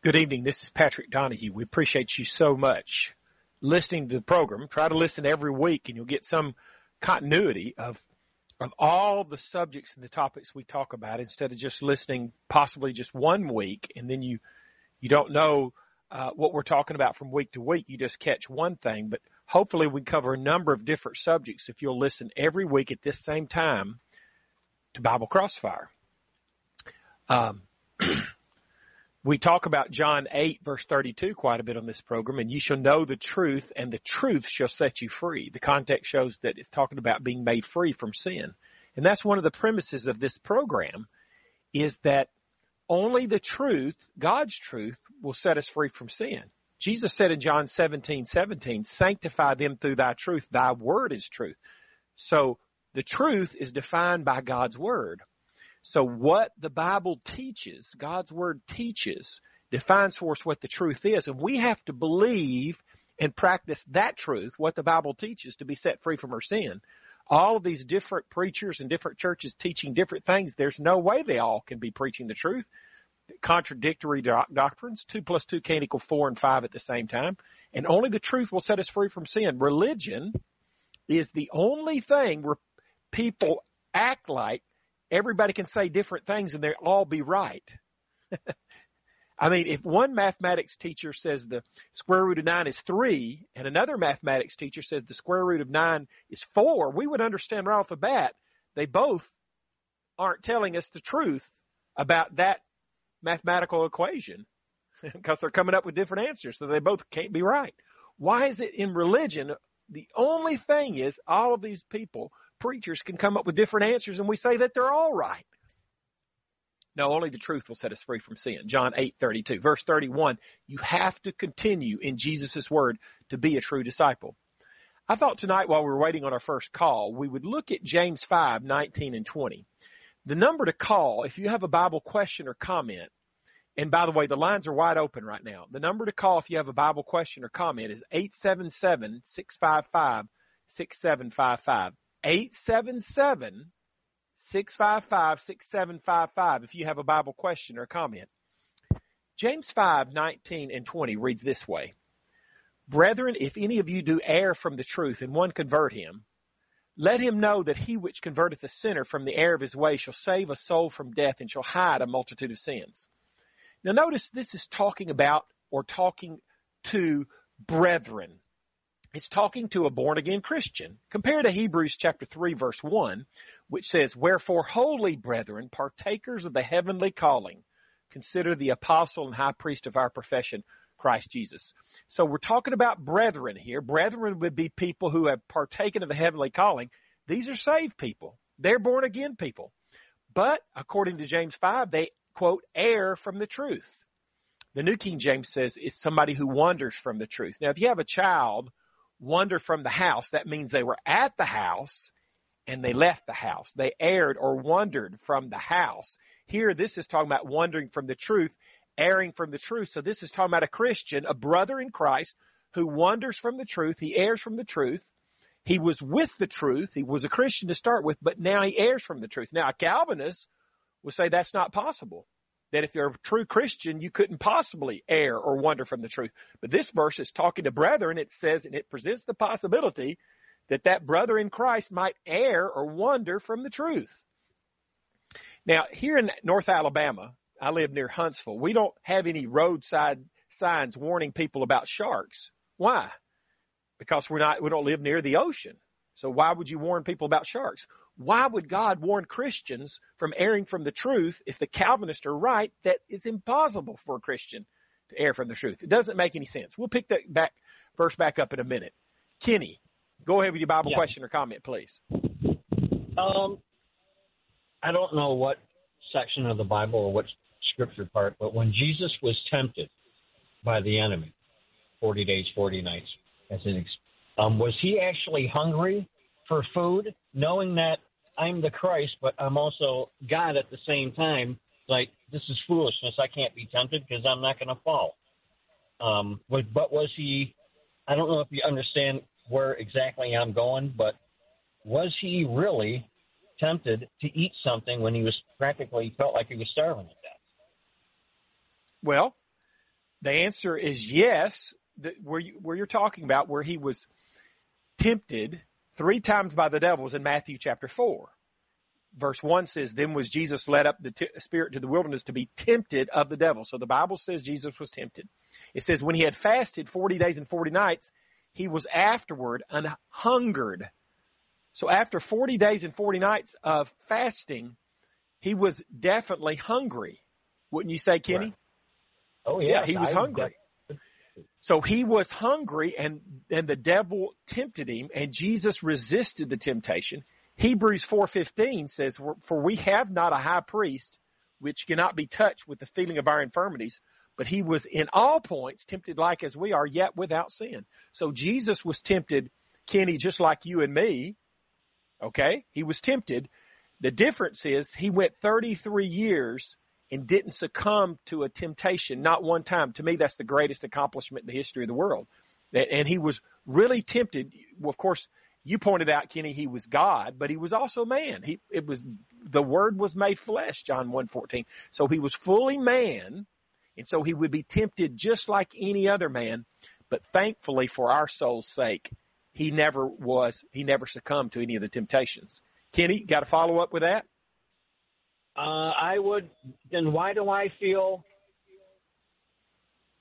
Good evening. This is Patrick Donahue. We appreciate you so much listening to the program. Try to listen every week and you'll get some continuity of of all the subjects and the topics we talk about instead of just listening possibly just one week and then you you don't know uh, what we're talking about from week to week. You just catch one thing, but hopefully we cover a number of different subjects if you'll listen every week at this same time to Bible Crossfire. Um, we talk about John 8 verse 32 quite a bit on this program and you shall know the truth and the truth shall set you free. The context shows that it's talking about being made free from sin. And that's one of the premises of this program is that only the truth, God's truth, will set us free from sin. Jesus said in John 17, 17, sanctify them through thy truth. Thy word is truth. So the truth is defined by God's word. So what the Bible teaches, God's Word teaches, defines for us what the truth is. And we have to believe and practice that truth, what the Bible teaches to be set free from our sin. All of these different preachers and different churches teaching different things, there's no way they all can be preaching the truth. Contradictory doctrines, two plus two can't equal four and five at the same time. And only the truth will set us free from sin. Religion is the only thing where people act like everybody can say different things and they'll all be right. I mean, if one mathematics teacher says the square root of nine is three and another mathematics teacher says the square root of nine is four, we would understand right off the bat they both aren't telling us the truth about that mathematical equation because they're coming up with different answers. So they both can't be right. Why is it in religion? The only thing is all of these people preachers can come up with different answers and we say that they're all right. No, only the truth will set us free from sin. John 8, 32. Verse 31, you have to continue in Jesus' word to be a true disciple. I thought tonight while we were waiting on our first call, we would look at James 5, 19 and 20. The number to call, if you have a Bible question or comment, and by the way, the lines are wide open right now. The number to call if you have a Bible question or comment is 877 655 6755. 877 655 6755 if you have a Bible question or comment. James 5 19 and 20 reads this way Brethren, if any of you do err from the truth and one convert him, let him know that he which converteth a sinner from the error of his way shall save a soul from death and shall hide a multitude of sins. Now notice this is talking about or talking to brethren. It's talking to a born again Christian. Compare to Hebrews chapter 3 verse 1, which says, Wherefore holy brethren, partakers of the heavenly calling, consider the apostle and high priest of our profession, Christ Jesus. So we're talking about brethren here. Brethren would be people who have partaken of the heavenly calling. These are saved people. They're born again people. But according to James 5, they quote, err from the truth. The New King James says it's somebody who wanders from the truth. Now, if you have a child wander from the house, that means they were at the house and they left the house. They erred or wandered from the house. Here, this is talking about wandering from the truth, erring from the truth. So this is talking about a Christian, a brother in Christ who wanders from the truth. He errs from the truth. He was with the truth. He was a Christian to start with, but now he errs from the truth. Now, a Calvinist will say that's not possible that if you're a true Christian, you couldn't possibly err or wander from the truth. But this verse is talking to brethren. It says, and it presents the possibility that that brother in Christ might err or wander from the truth. Now, here in North Alabama, I live near Huntsville. We don't have any roadside signs warning people about sharks. Why? Because we're not, we don't live near the ocean. So why would you warn people about sharks? Why would God warn Christians from erring from the truth if the Calvinists are right that it's impossible for a Christian to err from the truth? It doesn't make any sense. We'll pick that back verse back up in a minute. Kenny, go ahead with your Bible yeah. question or comment, please. Um, I don't know what section of the Bible or what scripture part, but when Jesus was tempted by the enemy, forty days, forty nights, as an um, was he actually hungry for food, knowing that I'm the Christ, but I'm also God at the same time. Like this is foolishness. I can't be tempted because I'm not going to fall. Um, but, but was he? I don't know if you understand where exactly I'm going, but was he really tempted to eat something when he was practically felt like he was starving to death? Well, The answer is yes. The, where you, where you're talking about where he was tempted three times by the devils in Matthew chapter four. Verse one says, "Then was Jesus led up the t- spirit to the wilderness to be tempted of the devil." So the Bible says Jesus was tempted. It says when he had fasted forty days and forty nights, he was afterward an hungered. So after forty days and forty nights of fasting, he was definitely hungry. Wouldn't you say, Kenny? Right. Oh Yeah, yeah, he was I- hungry. So he was hungry and, and the devil tempted him and Jesus resisted the temptation. Hebrews 4.15 says, "For- we have not a high priest which cannot be touched with the feeling of our infirmities, but he was in all points tempted like as we are, yet without sin. So Jesus was tempted, Kenny, just like you and me. Okay? He was tempted. The difference is he went 33 years and didn't succumb to a temptation, not one time. To me, that's the greatest accomplishment in the history of the world. And he was really tempted. Well, of course, you pointed out, Kenny, he was God, but he was also man. He, it was, the word was made flesh, John 1.14. So he was fully man, and so he would be tempted just like any other man. But thankfully for our soul's sake, he never was, he never succumbed to any of the temptations. Kenny, got to follow up with that? Uh, I would. Then why do I feel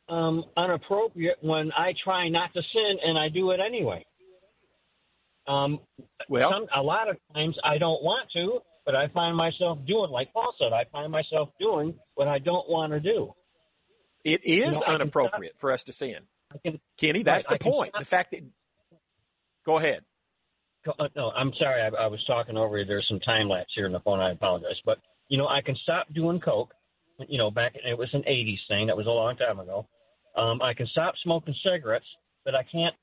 um, unappropriate when I try not to sin and I do it anyway? Um, Well, some, a lot of times I don't want to, but I find myself doing, like Paul said, I find myself doing what I don't want to do. it is You know, I can unappropriate for us to sin. I can. Kenny, that's Right, the can point. The fact that, go ahead. Uh, no, I'm sorry. I, I was talking over you. There's some time lapse here in the phone. I apologize. But, you know, I can stop doing Coke. You know, back, it was an 80s thing. That was a long time ago. Um, I can stop smoking cigarettes, but I can't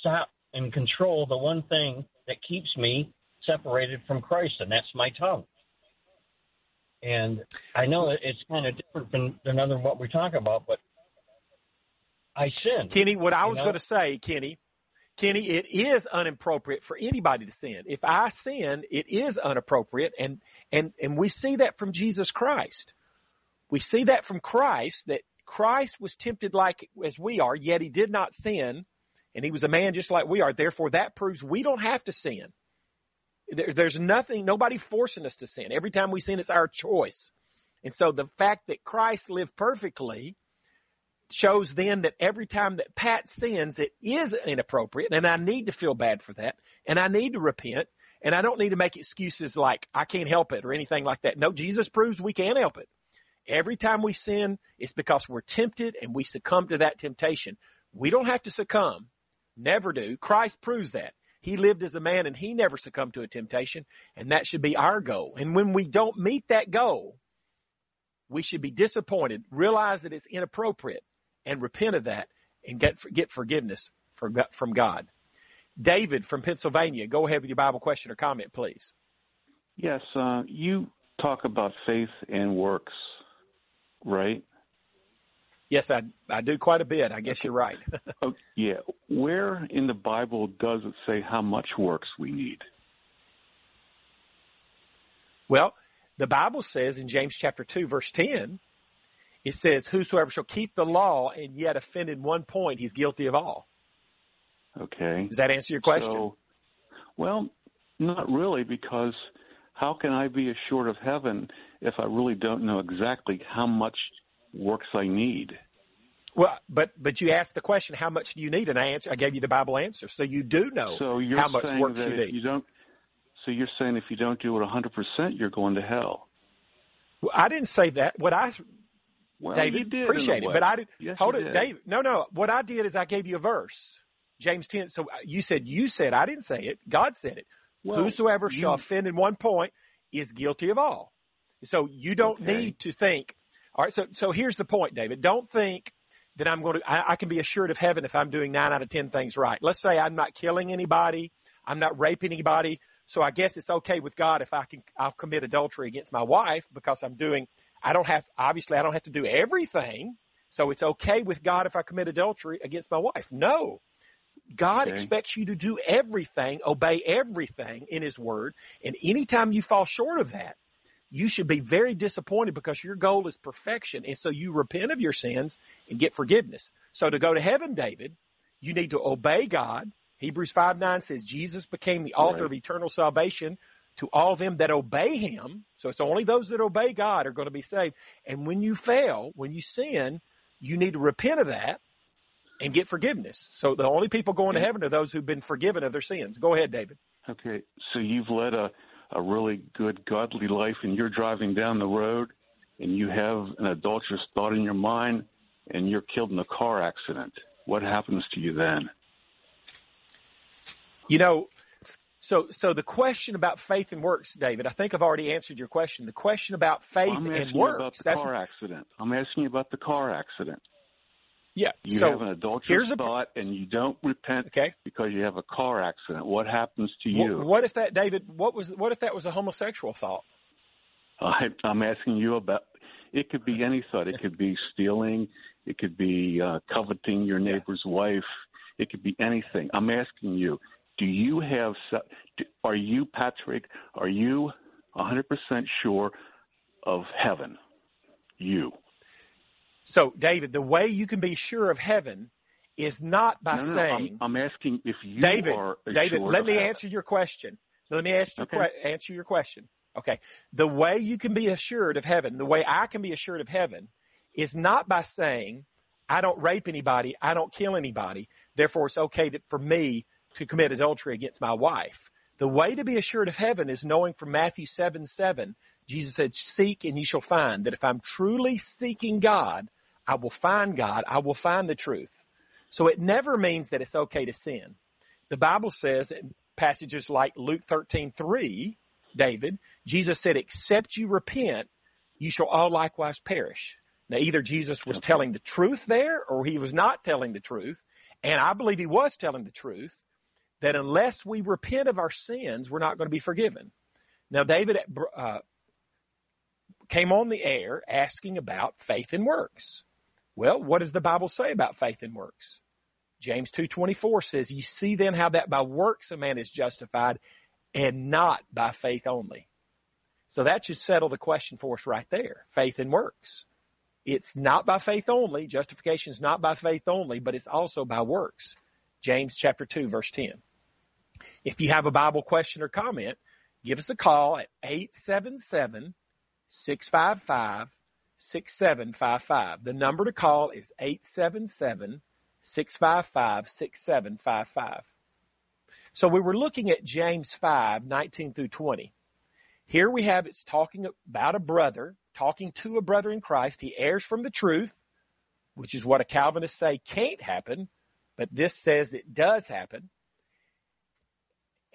stop and control the one thing that keeps me separated from Christ, and that's my tongue. And I know it- it's kind of different than, than other what we talk about, but I sin. Kenny, what I was know? going to say, Kenny, Kenny, it is inappropriate for anybody to sin. If I sin, it is inappropriate, and and and we see that from Jesus Christ. We see that from Christ that Christ was tempted like as we are, yet he did not sin, and he was a man just like we are. Therefore, that proves we don't have to sin. There, there's nothing, nobody forcing us to sin. Every time we sin, it's our choice. And so the fact that Christ lived perfectly shows then that every time that Pat sins, it is inappropriate, and I need to feel bad for that, and I need to repent, and I don't need to make excuses like I can't help it or anything like that. No, Jesus proves we can help it. Every time we sin, it's because we're tempted and we succumb to that temptation. We don't have to succumb. Never do. Christ proves that. He lived as a man and he never succumbed to a temptation, and that should be our goal. And when we don't meet that goal, we should be disappointed, realize that it's inappropriate, and repent of that and get get forgiveness from God- from God. David from Pennsylvania, go ahead with your Bible question or comment, please. Yes, uh, you talk about faith and works, right? Yes, I I do quite a bit. I guess you're right. Oh, yeah. Where in the Bible does it say how much works we need? well, the Bible says in James chapter two, verse ten, it says, "Whosoever shall keep the law and yet offend in one point, he's guilty of all." Okay. Does that answer your question? So, well, not really, because how can I be assured of heaven if I really don't know exactly how much works I need? well, but but you asked the question, "How much do you need?" And I answer, I gave you the Bible answer, so you do know So you're how much saying work that you need. you don't, so you're saying if you don't do it 100%, you're going to hell. Well, I didn't say that. What I Well, David, you appreciate it, but I did. Yes, hold it, did. Dave. No, no. What I did is I gave you a verse, James ten. So uh, you said you said I didn't say it. God said it. Well, Whosoever you- shall offend in one point is guilty of all. So you don't Okay. need to think. All right. So so here's the point, David. Don't think that I'm going to. I, I can be assured of heaven if I'm doing nine out of ten things right. Let's say I'm not killing anybody. I'm not raping anybody. So I guess it's okay with God if I can. I'll commit adultery against my wife because I'm doing. I don't have. Obviously, I don't have to do everything. So it's okay with God if I commit adultery against my wife. No. God Okay. expects you to do everything, obey everything in His Word, and anytime you fall short of that, you should be very disappointed because your goal is perfection. And so you repent of your sins and get forgiveness. So to go to heaven, David, you need to obey God. Hebrews 5 9 says Jesus became the author right. of eternal salvation to all them that obey him. So it's only those that obey God are going to be saved. And when you fail, when you sin, you need to repent of that and get forgiveness. So the only people going to heaven are those who've been forgiven of their sins. Go ahead, David. Okay. So you've led a, a really good godly life and you're driving down the road and you have an adulterous thought in your mind and you're killed in a car accident. What happens to you then? You know, so, so the question about faith and works, David, I think I've already answered your question. The question about faith well, and works. about the car accident. I'm asking you about the car accident. Yeah. You so have an adulterous thought and you don't repent okay. because you have a car accident. What happens to you? What, what if that, David? What was? What if that was a homosexual thought? I, I'm asking you about. It could be any thought. It could be stealing. It could be uh, coveting your neighbor's yeah. wife. It could be anything. I'm asking you do you have, are you, Patrick, are you 100% sure of heaven? You. So, David, the way you can be sure of heaven is not by no, no, saying. I'm, I'm, asking if you David, are. David, sure let me heaven. answer your question. Let me ask you okay. que- answer your question. Okay. The way you can be assured of heaven, the way I can be assured of heaven, is not by saying, I don't rape anybody, I don't kill anybody, therefore it's okay to, for me to commit adultery against my wife. The way to be assured of heaven is knowing from Matthew 7, 7, Jesus said, seek and ye shall find that if I'm truly seeking God, I will find God. I will find the truth. So it never means that it's okay to sin. The Bible says in passages like Luke 13, 3, David, Jesus said, except you repent, you shall all likewise perish. Now either Jesus was telling the truth there or he was not telling the truth. And I believe he was telling the truth that unless we repent of our sins, we're not going to be forgiven. Now, David uh, came on the air asking about faith and works. Well, what does the Bible say about faith and works? James 2.24 says, You see then how that by works a man is justified and not by faith only. So that should settle the question for us right there. Faith and works. It's not by faith only. Justification is not by faith only, but it's also by works. James chapter 2 verse 10. If you have a Bible question or comment, give us a call at 877 655 6755. The number to call is 877 655 6755. So we were looking at James 5, 19 through 20. Here we have it's talking about a brother, talking to a brother in Christ. He errs from the truth, which is what a Calvinist say can't happen, but this says it does happen.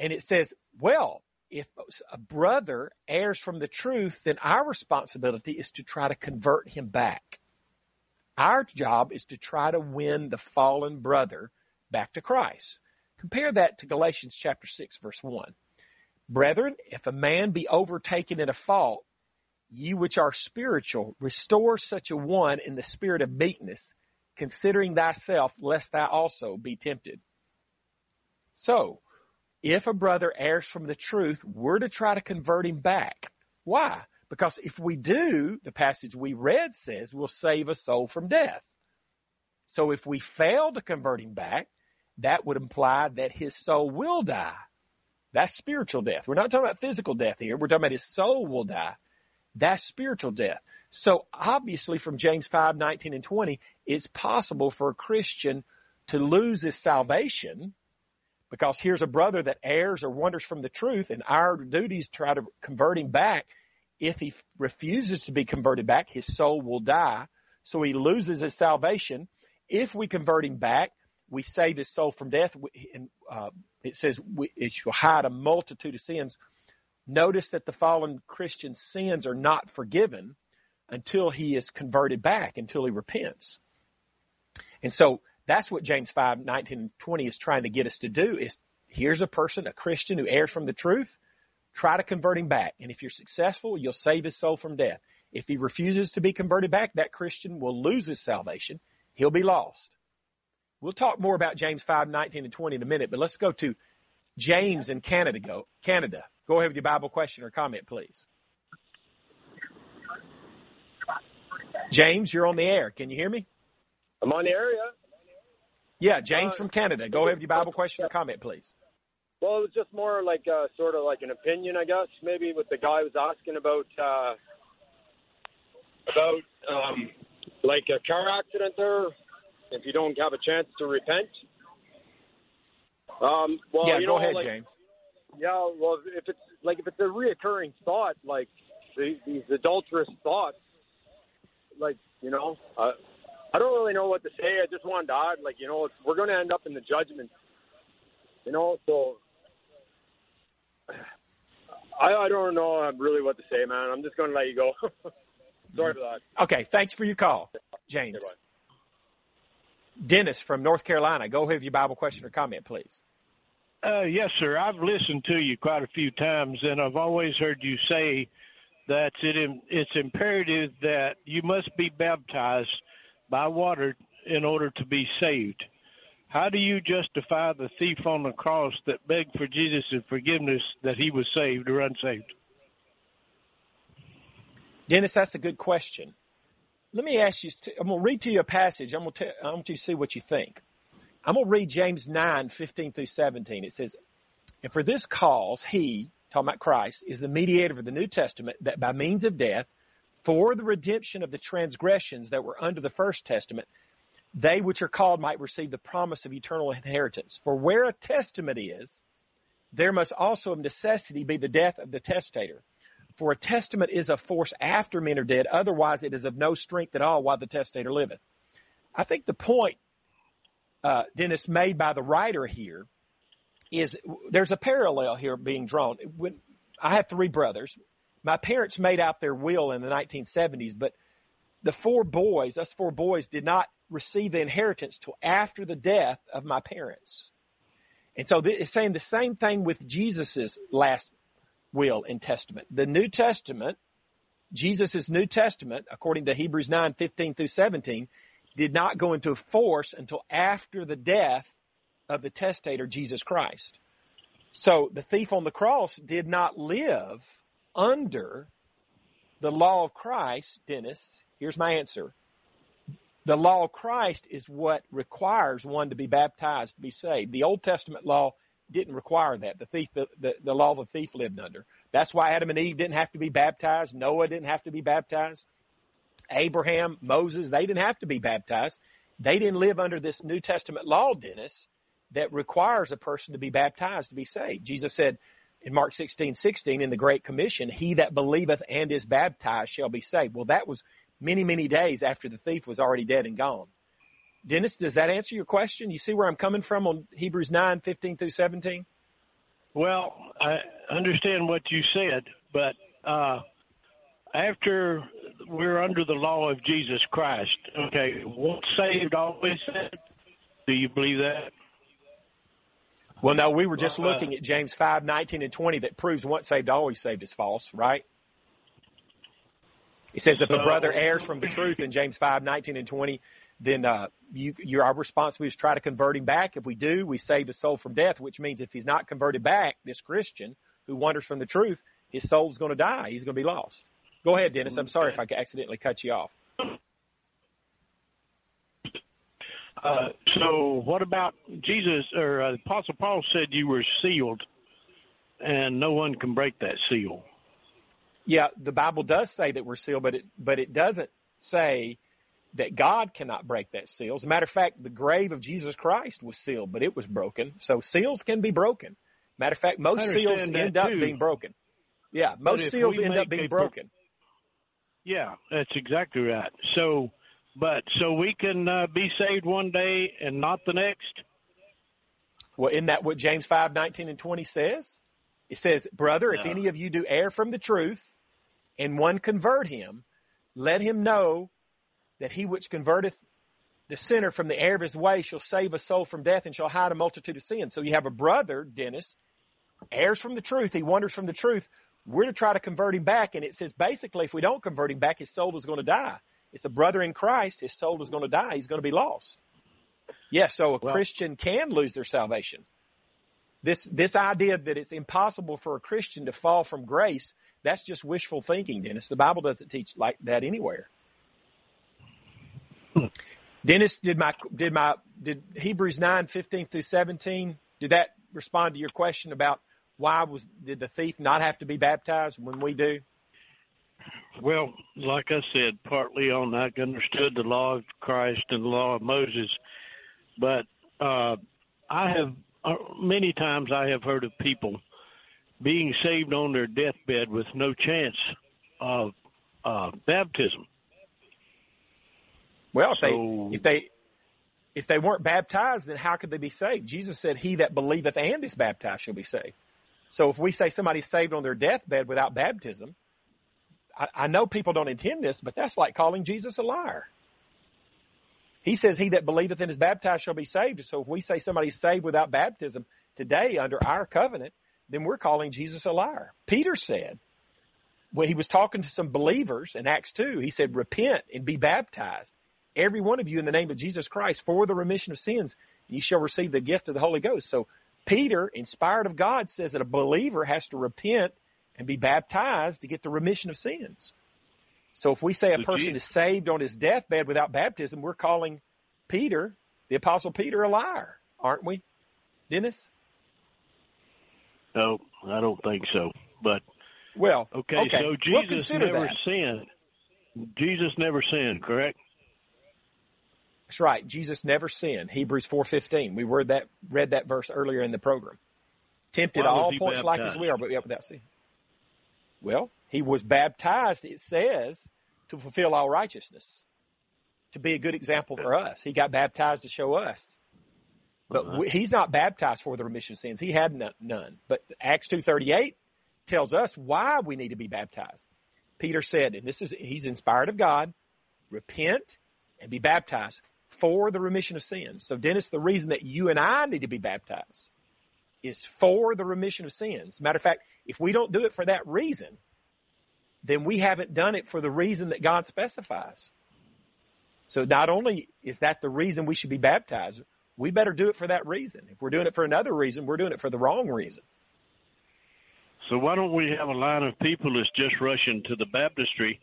And it says, well, if a brother errs from the truth, then our responsibility is to try to convert him back. Our job is to try to win the fallen brother back to Christ. Compare that to Galatians chapter 6 verse 1. Brethren, if a man be overtaken in a fault, ye which are spiritual, restore such a one in the spirit of meekness, considering thyself, lest thou also be tempted. So, if a brother errs from the truth, we're to try to convert him back. Why? Because if we do, the passage we read says we'll save a soul from death. So if we fail to convert him back, that would imply that his soul will die. That's spiritual death. We're not talking about physical death here. We're talking about his soul will die. That's spiritual death. So obviously from James 5, 19 and 20, it's possible for a Christian to lose his salvation because here's a brother that errs or wanders from the truth and our duty is to try to convert him back. If he refuses to be converted back, his soul will die. So he loses his salvation. If we convert him back, we save his soul from death. And uh, it says we, it shall hide a multitude of sins. Notice that the fallen Christian's sins are not forgiven until he is converted back, until he repents. And so that's what James 5, 19 and 20 is trying to get us to do is here's a person, a Christian who errs from the truth. Try to convert him back. And if you're successful, you'll save his soul from death. If he refuses to be converted back, that Christian will lose his salvation. He'll be lost. We'll talk more about James 5, 19 and 20 in a minute, but let's go to James in Canada. Go, Canada. Go ahead with your Bible question or comment, please. James, you're on the air. Can you hear me? I'm on the air, yeah. Yeah, James uh, from Canada. Go ahead with your Bible question or comment, please. Well, it was just more like uh, sort of like an opinion, I guess, maybe what the guy was asking about uh, about um, like a car accident there. If you don't have a chance to repent. Um, well, yeah, you go ahead, like, James. Yeah, well, if it's like if it's a reoccurring thought, like the, these adulterous thoughts, like you know, uh, I don't really know what to say. I just wanted to add, like you know, we're going to end up in the judgment, you know. So I, I don't know really what to say, man. I'm just going to let you go. Sorry for that. Okay, thanks for your call, James. Okay, Dennis from North Carolina, go ahead with your Bible question or comment, please. Uh, yes, sir. I've listened to you quite a few times, and I've always heard you say that it, it's imperative that you must be baptized by water in order to be saved. How do you justify the thief on the cross that begged for Jesus' forgiveness that he was saved or unsaved? Dennis, that's a good question. Let me ask you, I'm going to read to you a passage. I'm going to, I want you to see what you think. I'm going to read James 9, 15 through 17. It says, And for this cause, he, talking about Christ, is the mediator of the New Testament that by means of death, for the redemption of the transgressions that were under the first testament, they which are called might receive the promise of eternal inheritance. For where a testament is, there must also of necessity be the death of the testator. For a testament is of force after men are dead, otherwise it is of no strength at all while the testator liveth. I think the point uh, Dennis made by the writer here is there's a parallel here being drawn. When I have three brothers, my parents made out their will in the 1970s, but the four boys, us four boys, did not receive the inheritance till after the death of my parents. And so it's saying the same thing with Jesus's last will and testament. The New Testament, Jesus's New Testament, according to Hebrews 9, 15 through 17, did not go into force until after the death of the testator, Jesus Christ. So the thief on the cross did not live under the law of Christ, Dennis. Here's my answer. The law of Christ is what requires one to be baptized to be saved. The Old Testament law didn't require that. The thief, the, the, the law of the thief lived under. That's why Adam and Eve didn't have to be baptized. Noah didn't have to be baptized. Abraham, Moses, they didn't have to be baptized. They didn't live under this New Testament law, Dennis, that requires a person to be baptized to be saved. Jesus said in Mark 16, 16 in the Great Commission, he that believeth and is baptized shall be saved. Well, that was many, many days after the thief was already dead and gone. Dennis, does that answer your question? You see where I'm coming from on Hebrews 9, 15 through 17? Well, I understand what you said, but uh, after we're under the law of Jesus Christ. Okay, once saved, always saved. Do you believe that? Well, no, we were just uh, looking at James 5, 19 and 20 that proves once saved, always saved is false, right? It says if so, a brother errs from the truth in James 5, 19 and 20, then uh, you, your our responsibility is try to convert him back. If we do, we save his soul from death, which means if he's not converted back, this Christian who wanders from the truth, his soul's going to die. He's going to be lost. Go ahead, Dennis. I'm sorry if I accidentally cut you off. Uh, so, what about Jesus or uh, Apostle Paul said you were sealed, and no one can break that seal? Yeah, the Bible does say that we're sealed, but it but it doesn't say that God cannot break that seal. As a matter of fact, the grave of Jesus Christ was sealed, but it was broken. So seals can be broken. Matter of fact, most seals end up being broken. Yeah, most seals end up being broken. Yeah, that's exactly right. So, but so we can uh, be saved one day and not the next. Well, isn't that what James five nineteen and twenty says? It says, "Brother, if any of you do err from the truth, and one convert him, let him know that he which converteth the sinner from the error of his way shall save a soul from death and shall hide a multitude of sins." So you have a brother, Dennis, errs from the truth. He wanders from the truth. We're to try to convert him back. And it says basically, if we don't convert him back, his soul is going to die. It's a brother in Christ. His soul is going to die. He's going to be lost. Yes. So a well, Christian can lose their salvation. This, this idea that it's impossible for a Christian to fall from grace, that's just wishful thinking, Dennis. The Bible doesn't teach like that anywhere. Hmm. Dennis, did my did my did Hebrews nine fifteen through seventeen? Did that respond to your question about why was did the thief not have to be baptized when we do? Well, like I said, partly on I understood the law of Christ and the law of Moses, but uh, I have uh, many times I have heard of people being saved on their deathbed with no chance of uh, baptism. Well, if So- they if they if they weren't baptized, then how could they be saved? Jesus said, "He that believeth and is baptized shall be saved." So if we say somebody's saved on their deathbed without baptism, I, I know people don't intend this, but that's like calling Jesus a liar. He says, "He that believeth and is baptized shall be saved." So if we say somebody's saved without baptism today under our covenant, then we're calling Jesus a liar. Peter said, when he was talking to some believers in Acts 2, he said, repent and be baptized, every one of you in the name of Jesus Christ for the remission of sins. You shall receive the gift of the Holy Ghost. So Peter, inspired of God, says that a believer has to repent and be baptized to get the remission of sins. So if we say a person is saved on his deathbed without baptism, we're calling Peter, the apostle Peter, a liar, aren't we? Dennis? No, I don't think so. But Well, okay, okay. so we'll Jesus never that. sinned. Jesus never sinned, correct? That's right. Jesus never sinned. Hebrews 4:15. We read that read that verse earlier in the program. Tempted was all points like as we are, but without sin. Well, he was baptized, it says, to fulfill all righteousness, to be a good example for us. He got baptized to show us. But Uh-huh. he's not baptized for the remission of sins. He had none, none. But Acts 2:38 tells us why we need to be baptized. Peter said, and this is he's inspired of God, repent and be baptized for the remission of sins. So Dennis, the reason that you and I need to be baptized is for the remission of sins. Matter of fact, if we don't do it for that reason, then we haven't done it for the reason that God specifies. So not only is that the reason we should be baptized, we better do it for that reason. If we're doing it for another reason, we're doing it for the wrong reason. So why don't we have a line of people that's just rushing to the baptistry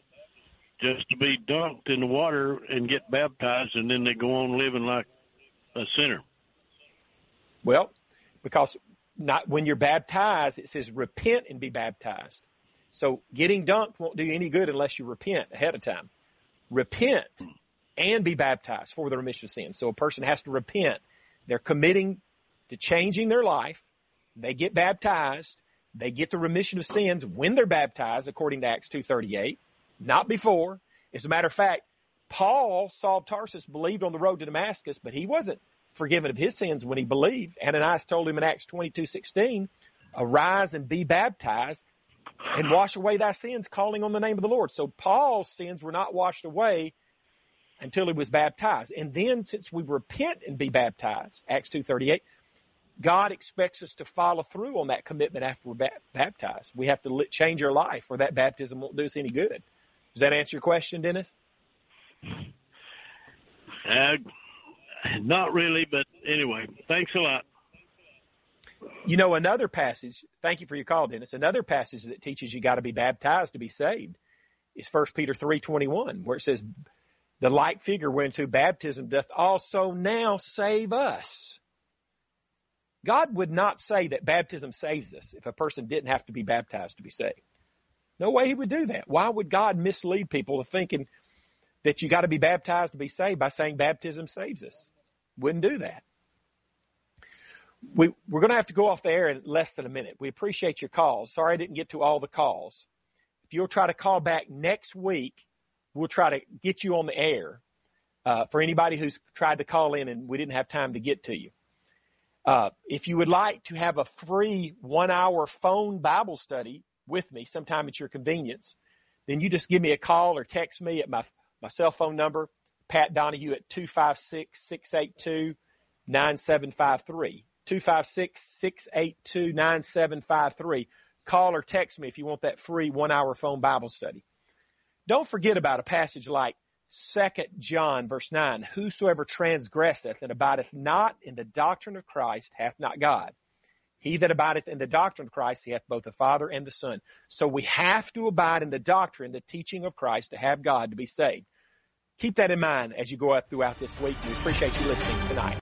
just to be dunked in the water and get baptized and then they go on living like a sinner? Well, because not when you're baptized, it says repent and be baptized. So getting dunked won't do you any good unless you repent ahead of time. Repent and be baptized for the remission of sins. So a person has to repent. They're committing to changing their life. They get baptized. They get the remission of sins when they're baptized, according to Acts 2.38, not before. As a matter of fact, Paul, Saul of Tarsus, believed on the road to Damascus, but he wasn't forgiven of his sins when he believed. Ananias told him in Acts 22:16, "Arise and be baptized and wash away thy sins, calling on the name of the Lord." So Paul's sins were not washed away until he was baptized. And then since we repent and be baptized, Acts 2:38, God expects us to follow through on that commitment after we're ba- baptized. We have to change our life or that baptism won't do us any good. Does that answer your question, Dennis? Uh, not really, but anyway, thanks a lot. You know, another passage, thank you for your call, Dennis. Another passage that teaches you got to be baptized to be saved is 1 Peter 3.21, where it says, the like figure whereunto baptism doth also now save us. God would not say that baptism saves us if a person didn't have to be baptized to be saved. No way he would do that. Why would God mislead people to thinking that you got to be baptized to be saved by saying baptism saves us? Wouldn't do that. We, we're going to have to go off the air in less than a minute. We appreciate your calls. Sorry I didn't get to all the calls. If you'll try to call back next week, we'll try to get you on the air. Uh, for anybody who's tried to call in and we didn't have time to get to you. Uh, if you would like to have a free one hour phone Bible study with me sometime at your convenience, then you just give me a call or text me at my, my cell phone number, Pat Donahue at 256-682-9753. 256-682-9753. Call or text me if you want that free one hour phone Bible study. Don't forget about a passage like 2 John verse 9. Whosoever transgresseth and abideth not in the doctrine of Christ hath not God. He that abideth in the doctrine of Christ, he hath both the Father and the Son. So we have to abide in the doctrine, the teaching of Christ to have God to be saved. Keep that in mind as you go out throughout this week. We appreciate you listening tonight.